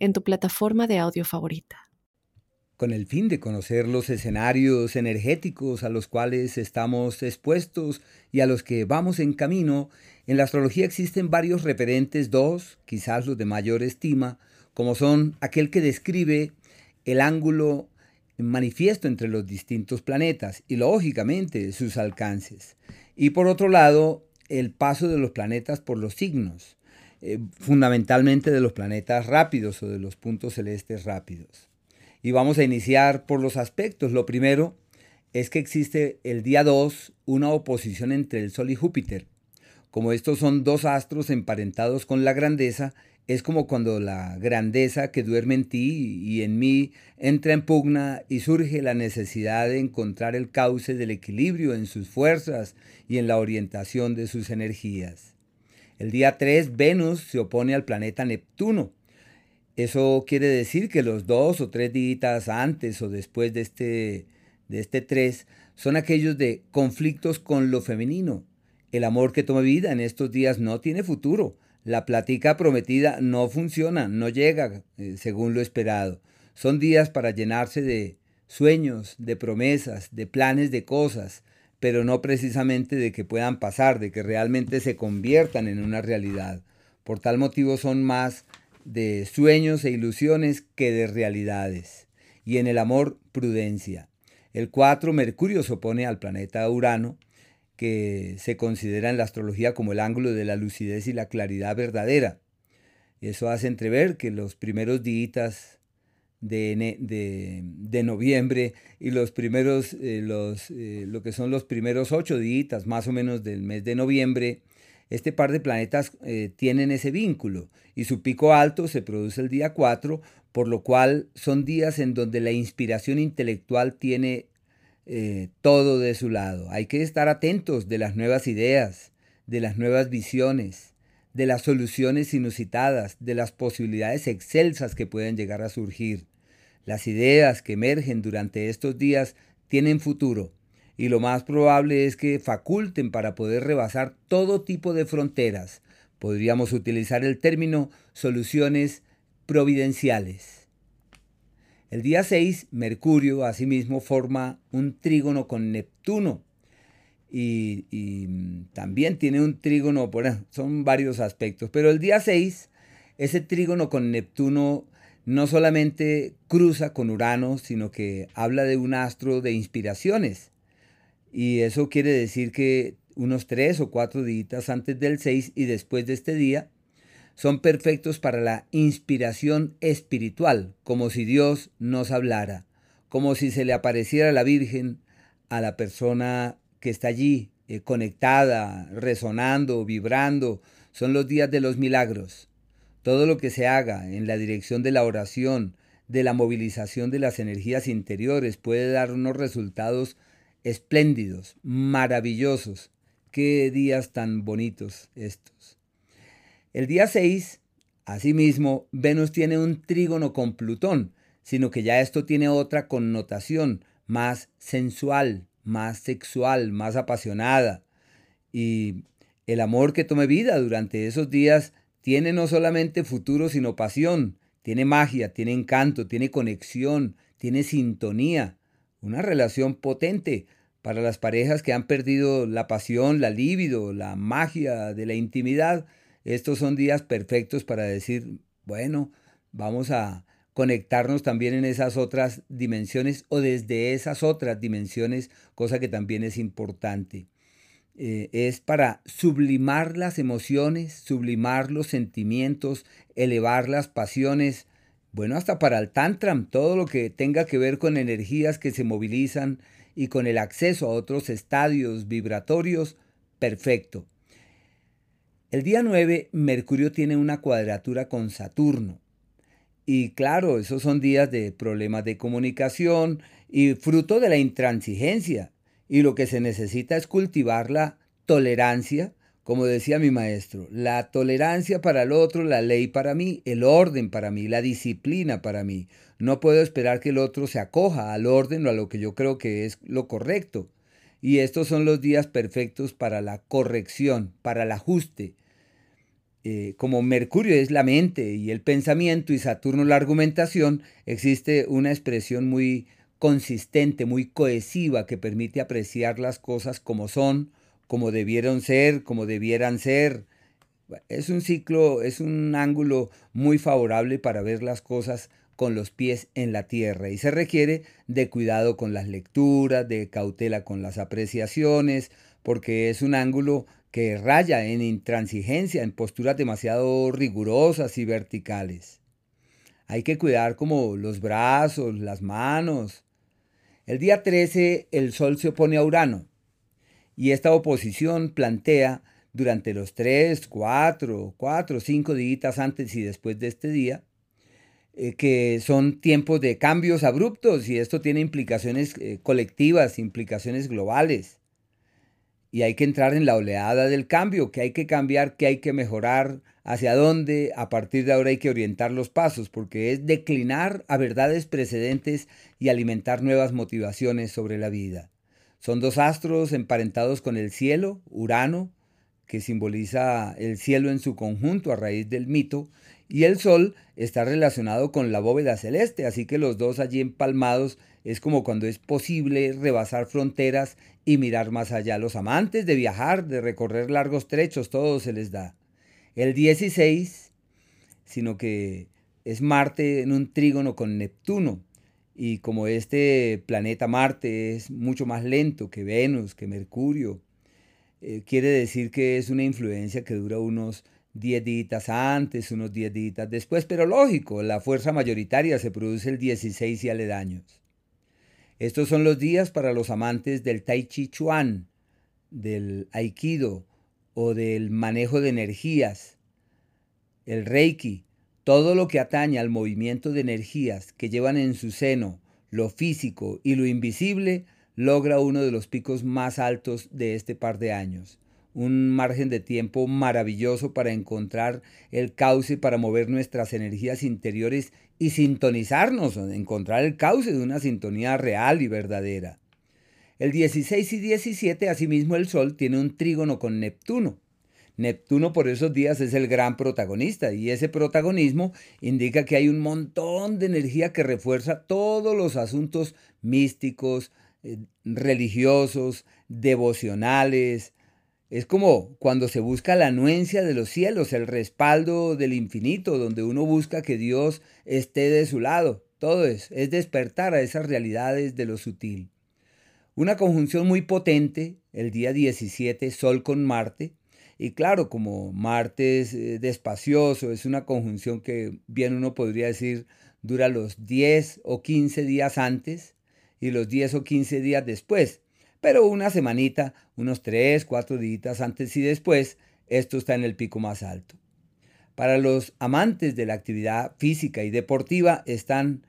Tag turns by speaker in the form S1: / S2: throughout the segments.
S1: en tu plataforma de audio favorita.
S2: Con el fin de conocer los escenarios energéticos a los cuales estamos expuestos y a los que vamos en camino, en la astrología existen varios referentes, dos, quizás los de mayor estima, como son aquel que describe el ángulo manifiesto entre los distintos planetas y lógicamente sus alcances. Y por otro lado, el paso de los planetas por los signos, eh, fundamentalmente de los planetas rápidos o de los puntos celestes rápidos. Y vamos a iniciar por los aspectos. Lo primero es que existe el día 2 una oposición entre el Sol y Júpiter. Como estos son dos astros emparentados con la grandeza, es como cuando la grandeza que duerme en ti y en mí entra en pugna y surge la necesidad de encontrar el cauce del equilibrio en sus fuerzas y en la orientación de sus energías. El día 3 Venus se opone al planeta Neptuno. Eso quiere decir que los dos o tres días antes o después de este, de este 3 son aquellos de conflictos con lo femenino. El amor que toma vida en estos días no tiene futuro la platica prometida no funciona, no llega eh, según lo esperado. Son días para llenarse de sueños, de promesas, de planes de cosas, pero no precisamente de que puedan pasar, de que realmente se conviertan en una realidad. Por tal motivo son más de sueños e ilusiones que de realidades. Y en el amor, prudencia. El 4, Mercurio se opone al planeta Urano, que se considera en la astrología como el ángulo de la lucidez y la claridad verdadera. Eso hace entrever que los primeros días de, de, noviembre y los primeros, eh, los, eh, lo que son los primeros ocho días más o menos del mes de noviembre, este par de planetas eh, tienen ese vínculo y su pico alto se produce el día 4, por lo cual son días en donde la inspiración intelectual tiene todo de su lado. Hay que estar atentos de las nuevas ideas, de las nuevas visiones, de las soluciones inusitadas, de las posibilidades excelsas que pueden llegar a surgir. Las ideas que emergen durante estos días tienen futuro y lo más probable es que faculten para poder rebasar todo tipo de fronteras. Podríamos utilizar el término soluciones providenciales. El día 6, Mercurio asimismo forma un trígono con Neptuno. Y, también tiene un trígono, son varios aspectos, pero el día 6, ese trígono con Neptuno no solamente cruza con Urano, sino que habla de un astro de inspiraciones. Y eso quiere decir que unos tres o cuatro días antes del 6 y después de este día, son perfectos para la inspiración espiritual, como si Dios nos hablara, como si se le apareciera la Virgen a la persona que está allí, eh, conectada, resonando, vibrando. Son los días de los milagros. Todo lo que se haga en la dirección de la oración, de la movilización de las energías interiores, puede dar unos resultados espléndidos, maravillosos. Qué días tan bonitos estos. El día 6, asimismo, Venus tiene un trígono con Plutón, sino que ya esto tiene otra connotación más sensual, más sexual, más apasionada. Y el amor que tome vida durante esos días tiene no solamente futuro, sino pasión, tiene magia, tiene encanto, tiene conexión, tiene sintonía, una relación potente para las parejas que han perdido la pasión, la libido, la magia de la intimidad. Estos son días perfectos para decir, bueno, vamos a conectarnos también en esas otras dimensiones o desde esas otras dimensiones, cosa que también es importante. Eh, es para sublimar las emociones, sublimar los sentimientos, elevar las pasiones, bueno, hasta para el tantram, todo lo que tenga que ver con energías que se movilizan y con el acceso a otros estadios vibratorios, perfecto. El día 9, Mercurio tiene una cuadratura con Saturno. Y claro, esos son días de problemas de comunicación y fruto de la intransigencia. Y lo que se necesita es cultivar la tolerancia, como decía mi maestro, la tolerancia para el otro, la ley para mí, el orden para mí, la disciplina para mí. No puedo esperar que el otro se acoja al orden o a lo que yo creo que es lo correcto. Y estos son los días perfectos para la corrección, para el ajuste. Eh, como Mercurio es la mente y el pensamiento y Saturno la argumentación, existe una expresión muy consistente, muy cohesiva que permite apreciar las cosas como son, como debieron ser, como debieran ser. Es un ciclo, es un ángulo muy favorable para ver las cosas con los pies en la tierra y se requiere de cuidado con las lecturas, de cautela con las apreciaciones, porque es un ángulo que raya en intransigencia, en posturas demasiado rigurosas y verticales. Hay que cuidar como los brazos, las manos. El día 13 el Sol se opone a Urano y esta oposición plantea durante los 3, 4, 4, 5 días antes y después de este día eh, que son tiempos de cambios abruptos y esto tiene implicaciones eh, colectivas, implicaciones globales. Y hay que entrar en la oleada del cambio, que hay que cambiar, que hay que mejorar, hacia dónde a partir de ahora hay que orientar los pasos, porque es declinar a verdades precedentes y alimentar nuevas motivaciones sobre la vida. Son dos astros emparentados con el cielo, Urano, que simboliza el cielo en su conjunto a raíz del mito, y el Sol está relacionado con la bóveda celeste, así que los dos allí empalmados es como cuando es posible rebasar fronteras y mirar más allá. Los amantes de viajar, de recorrer largos trechos, todo se les da. El 16, sino que es Marte en un trígono con Neptuno. Y como este planeta Marte es mucho más lento que Venus, que Mercurio, eh, quiere decir que es una influencia que dura unos 10 días antes, unos 10 días después, pero lógico, la fuerza mayoritaria se produce el 16 y aledaños. Estos son los días para los amantes del Tai Chi Chuan, del Aikido o del manejo de energías, el Reiki, todo lo que atañe al movimiento de energías que llevan en su seno lo físico y lo invisible, logra uno de los picos más altos de este par de años un margen de tiempo maravilloso para encontrar el cauce, para mover nuestras energías interiores y sintonizarnos, encontrar el cauce de una sintonía real y verdadera. El 16 y 17, asimismo, el Sol tiene un trígono con Neptuno. Neptuno por esos días es el gran protagonista y ese protagonismo indica que hay un montón de energía que refuerza todos los asuntos místicos, eh, religiosos, devocionales, es como cuando se busca la anuencia de los cielos, el respaldo del infinito, donde uno busca que Dios esté de su lado. Todo es, es despertar a esas realidades de lo sutil. Una conjunción muy potente, el día 17, Sol con Marte. Y claro, como Marte es eh, despacioso, es una conjunción que bien uno podría decir dura los 10 o 15 días antes y los 10 o 15 días después. Pero una semanita, unos 3, 4 días antes y después, esto está en el pico más alto. Para los amantes de la actividad física y deportiva están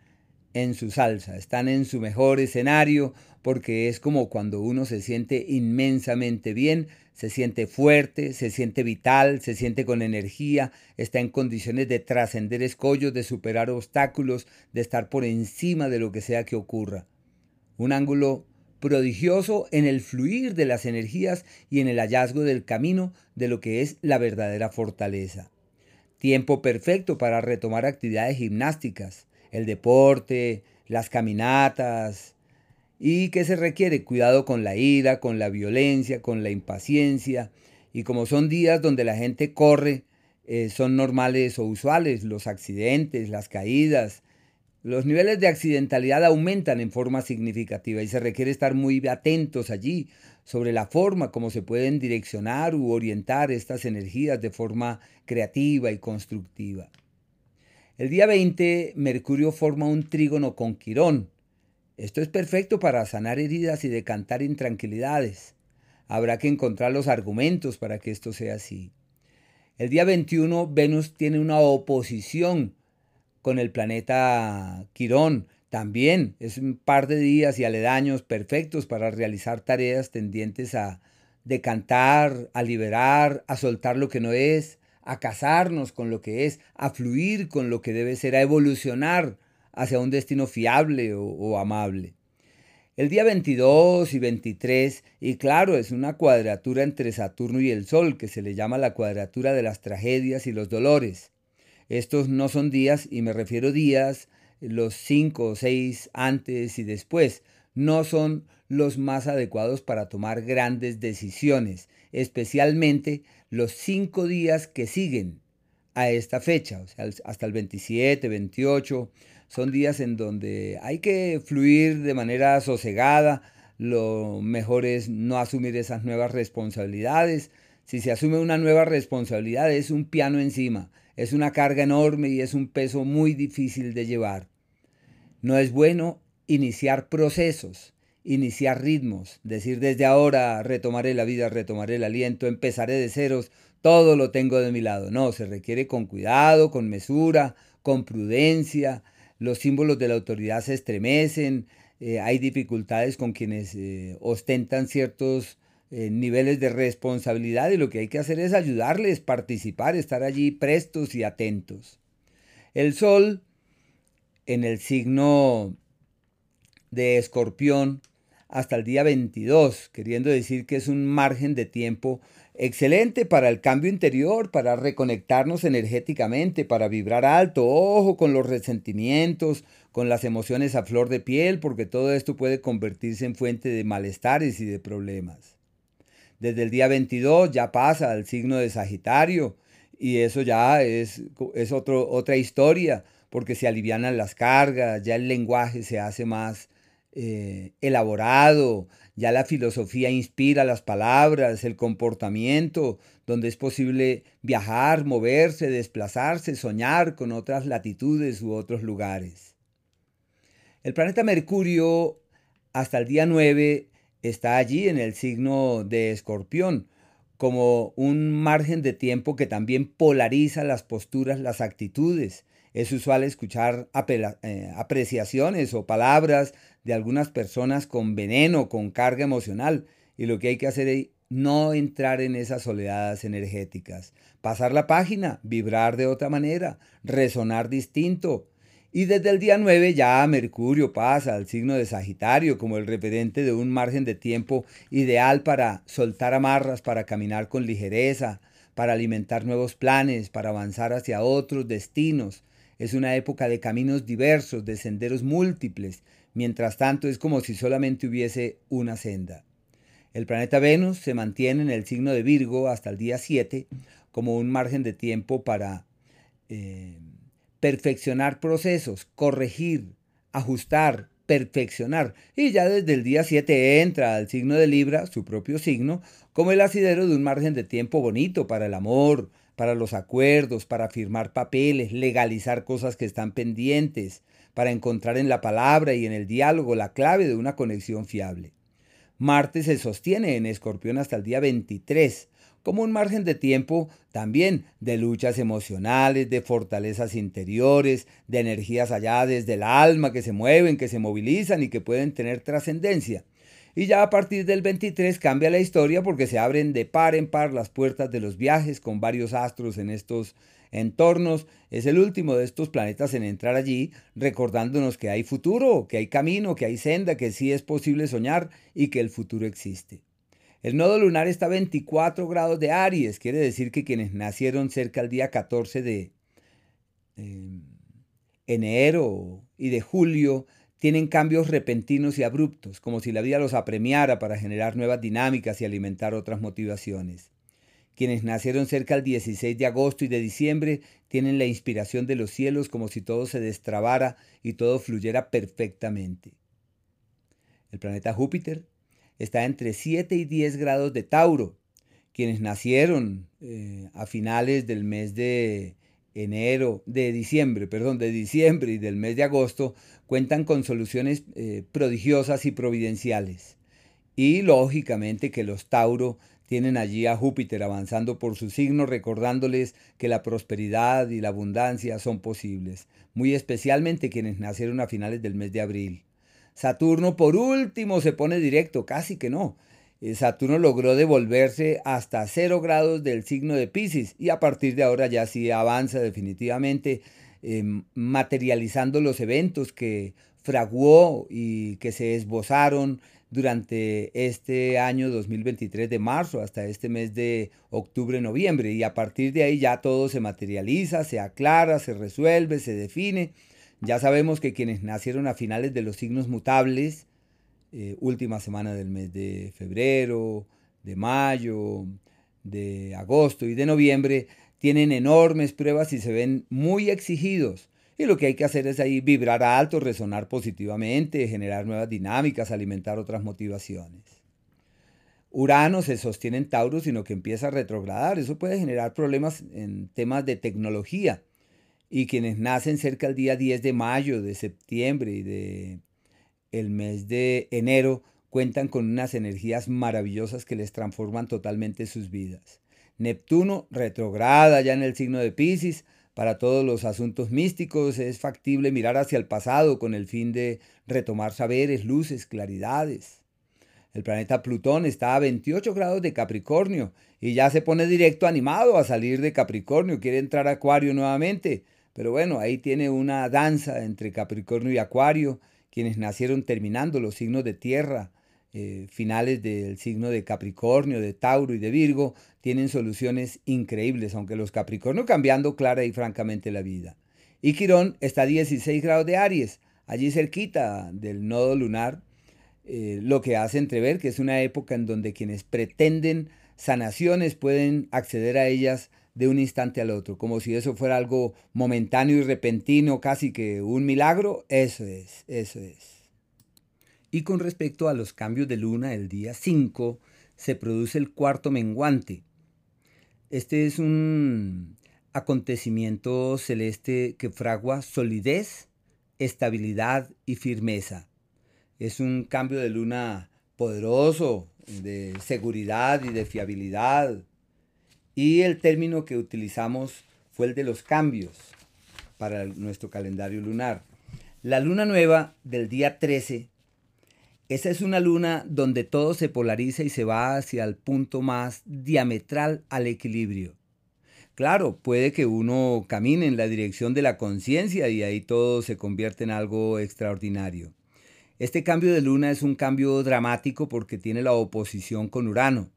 S2: en su salsa, están en su mejor escenario, porque es como cuando uno se siente inmensamente bien, se siente fuerte, se siente vital, se siente con energía, está en condiciones de trascender escollos, de superar obstáculos, de estar por encima de lo que sea que ocurra. Un ángulo prodigioso en el fluir de las energías y en el hallazgo del camino de lo que es la verdadera fortaleza. Tiempo perfecto para retomar actividades gimnásticas, el deporte, las caminatas, y que se requiere cuidado con la ira, con la violencia, con la impaciencia, y como son días donde la gente corre, eh, son normales o usuales los accidentes, las caídas, los niveles de accidentalidad aumentan en forma significativa y se requiere estar muy atentos allí sobre la forma como se pueden direccionar u orientar estas energías de forma creativa y constructiva. El día 20, Mercurio forma un trígono con Quirón. Esto es perfecto para sanar heridas y decantar intranquilidades. Habrá que encontrar los argumentos para que esto sea así. El día 21, Venus tiene una oposición con el planeta Quirón. También es un par de días y aledaños perfectos para realizar tareas tendientes a decantar, a liberar, a soltar lo que no es, a casarnos con lo que es, a fluir con lo que debe ser, a evolucionar hacia un destino fiable o, amable. El día 22 y 23, y claro, es una cuadratura entre Saturno y el Sol, que se le llama la cuadratura de las tragedias y los dolores. Estos no son días, y me refiero días, los cinco o seis antes y después, no son los más adecuados para tomar grandes decisiones, especialmente los cinco días que siguen a esta fecha, o sea, hasta el 27, 28, son días en donde hay que fluir de manera sosegada. Lo mejor es no asumir esas nuevas responsabilidades. Si se asume una nueva responsabilidad es un piano encima, es una carga enorme y es un peso muy difícil de llevar. No es bueno iniciar procesos, iniciar ritmos, decir desde ahora retomaré la vida, retomaré el aliento, empezaré de ceros, todo lo tengo de mi lado. No, se requiere con cuidado, con mesura, con prudencia, los símbolos de la autoridad se estremecen, eh, hay dificultades con quienes eh, ostentan ciertos eh, niveles de responsabilidad y lo que hay que hacer es ayudarles, participar, estar allí prestos y atentos. El sol en el signo de escorpión hasta el día 22, queriendo decir que es un margen de tiempo Excelente para el cambio interior, para reconectarnos energéticamente, para vibrar alto. Ojo con los resentimientos, con las emociones a flor de piel, porque todo esto puede convertirse en fuente de malestares y de problemas. Desde el día 22 ya pasa al signo de Sagitario y eso ya es, es otra historia, porque se alivianan las cargas, ya el lenguaje se hace más eh, elaborado, ya la filosofía inspira las palabras, el comportamiento, donde es posible viajar, moverse, desplazarse, soñar con otras latitudes u otros lugares. El planeta Mercurio hasta el día 9 está allí en el signo de Escorpión, como un margen de tiempo que también polariza las posturas, las actitudes. Es usual escuchar eh, apreciaciones o palabras de algunas personas con veneno, con carga emocional. Y lo que hay que hacer es no entrar en esas soledades energéticas. Pasar la página, vibrar de otra manera, resonar distinto. Y desde el día 9 ya Mercurio pasa al signo de Sagitario como el referente de un margen de tiempo ideal para soltar amarras, para caminar con ligereza, para alimentar nuevos planes, para avanzar hacia otros destinos. Es una época de caminos diversos, de senderos múltiples, Mientras tanto, es como si solamente hubiese una senda. El planeta Venus se mantiene en el signo de Virgo hasta el día 7 como un margen de tiempo para eh, perfeccionar procesos, corregir, ajustar, perfeccionar. Y ya desde el día 7 entra al signo de Libra, su propio signo, como el asidero de un margen de tiempo bonito para el amor, para los acuerdos, para firmar papeles, legalizar cosas que están pendientes, para encontrar en la palabra y en el diálogo la clave de una conexión fiable. Marte se sostiene en Escorpión hasta el día 23, como un margen de tiempo también de luchas emocionales, de fortalezas interiores, de energías allá desde el alma que se mueven, que se movilizan y que pueden tener trascendencia. Y ya a partir del 23 cambia la historia porque se abren de par en par las puertas de los viajes con varios astros en estos entornos. Es el último de estos planetas en entrar allí, recordándonos que hay futuro, que hay camino, que hay senda, que sí es posible soñar y que el futuro existe. El nodo lunar está a 24 grados de Aries, quiere decir que quienes nacieron cerca del día 14 de em, enero y de julio tienen cambios repentinos y abruptos, como si la vida los apremiara para generar nuevas dinámicas y alimentar otras motivaciones. Quienes nacieron cerca del 16 de agosto y de diciembre tienen la inspiración de los cielos como si todo se destrabara y todo fluyera perfectamente. El planeta Júpiter está entre 7 y 10 grados de Tauro. Quienes nacieron eh, a finales del mes de enero, de diciembre, perdón, de diciembre y del mes de agosto, cuentan con soluciones eh, prodigiosas y providenciales. Y lógicamente que los Tauro Tienen allí a Júpiter avanzando por su signo, recordándoles que la prosperidad y la abundancia son posibles, muy especialmente quienes nacieron a finales del mes de abril. Saturno por último se pone directo, casi que no. Eh, Saturno logró devolverse hasta cero grados del signo de Pisces y a partir de ahora ya sí avanza definitivamente em, materializando los eventos que fraguó y que se esbozaron durante este año 2023 de marzo hasta este mes de octubre-noviembre y a partir de ahí ya todo se materializa, se aclara, se resuelve, se define. Ya sabemos que quienes nacieron a finales de los signos mutables, eh, última semana del mes de febrero, de mayo, de agosto y de noviembre, tienen enormes pruebas y se ven muy exigidos y lo que hay que hacer es ahí vibrar alto, resonar positivamente, generar nuevas dinámicas, alimentar otras motivaciones. Urano se sostiene en Tauro, sino que empieza a retrogradar. Eso puede generar problemas en temas de tecnología. Y quienes nacen cerca del día 10 de mayo, de septiembre y de el mes de enero cuentan con unas energías maravillosas que les transforman totalmente sus vidas. Neptuno retrograda ya en el signo de Pisces, para todos los asuntos místicos es factible mirar hacia el pasado con el fin de retomar saberes, luces, claridades. El planeta Plutón está a 28 grados de Capricornio y ya se pone directo animado a salir de Capricornio, quiere entrar a Acuario nuevamente. Pero bueno, ahí tiene una danza entre Capricornio y Acuario, quienes nacieron terminando los signos de tierra, eh, finales del signo de Capricornio, de Tauro y de Virgo, tienen soluciones increíbles, aunque los Capricornio cambiando clara y francamente la vida. Y Quirón está a 16 grados de Aries, allí cerquita del nodo lunar, eh, lo que hace entrever que es una época en donde quienes pretenden sanaciones pueden acceder a ellas de un instante al otro, como si eso fuera algo momentáneo y repentino, casi que un milagro, eso es, eso es. Y con respecto a los cambios de luna, el día 5 se produce el cuarto menguante. Este es un acontecimiento celeste que fragua solidez, estabilidad y firmeza. Es un cambio de luna poderoso, de seguridad y de fiabilidad. Y el término que utilizamos fue el de los cambios para nuestro calendario lunar. La luna nueva del día 13 esa es una luna donde todo se polariza y se va hacia el punto más diametral al equilibrio. Claro, puede que uno camine en la dirección de la conciencia y ahí todo se convierte en algo extraordinario. Este cambio de luna es un cambio dramático porque tiene la oposición con Urano,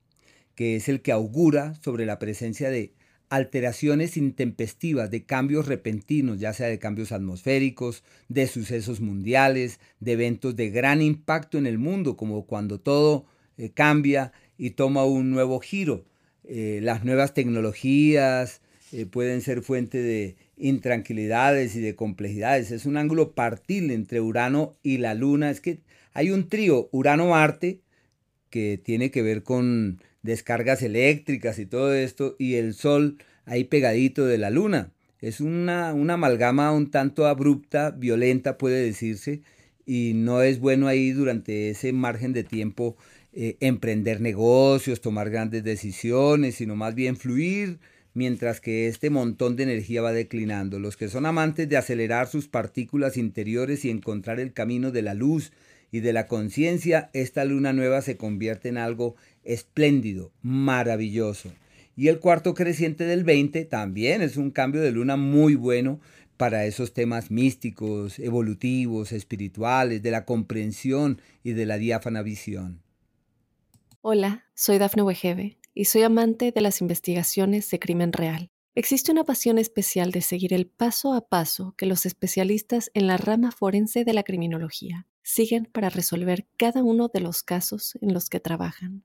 S2: que es el que augura sobre la presencia de alteraciones intempestivas, de cambios repentinos, ya sea de cambios atmosféricos, de sucesos mundiales, de eventos de gran impacto en el mundo, como cuando todo eh, cambia y toma un nuevo giro. Eh, las nuevas tecnologías eh, pueden ser fuente de intranquilidades y de complejidades. Es un ángulo partil entre Urano y la Luna. Es que hay un trío Urano-Marte que tiene que ver con descargas eléctricas y todo esto, y el Sol ahí pegadito de la Luna. Es una, amalgama un tanto abrupta, violenta puede decirse, y no es bueno ahí durante ese margen de tiempo eh, emprender negocios, tomar grandes decisiones, sino más bien fluir mientras que este montón de energía va declinando. Los que son amantes de acelerar sus partículas interiores y encontrar el camino de la luz y de la conciencia, esta luna nueva se convierte en algo espléndido, maravilloso. Y el cuarto creciente del 20 también es un cambio de luna muy bueno para esos temas místicos, evolutivos, espirituales, de la comprensión y de la diáfana visión.
S1: Hola, soy Dafne Wegebe y soy amante de las investigaciones de crimen real. Existe una pasión especial de seguir el paso a paso que los especialistas en la rama forense de la criminología siguen para resolver cada uno de los casos en los que trabajan.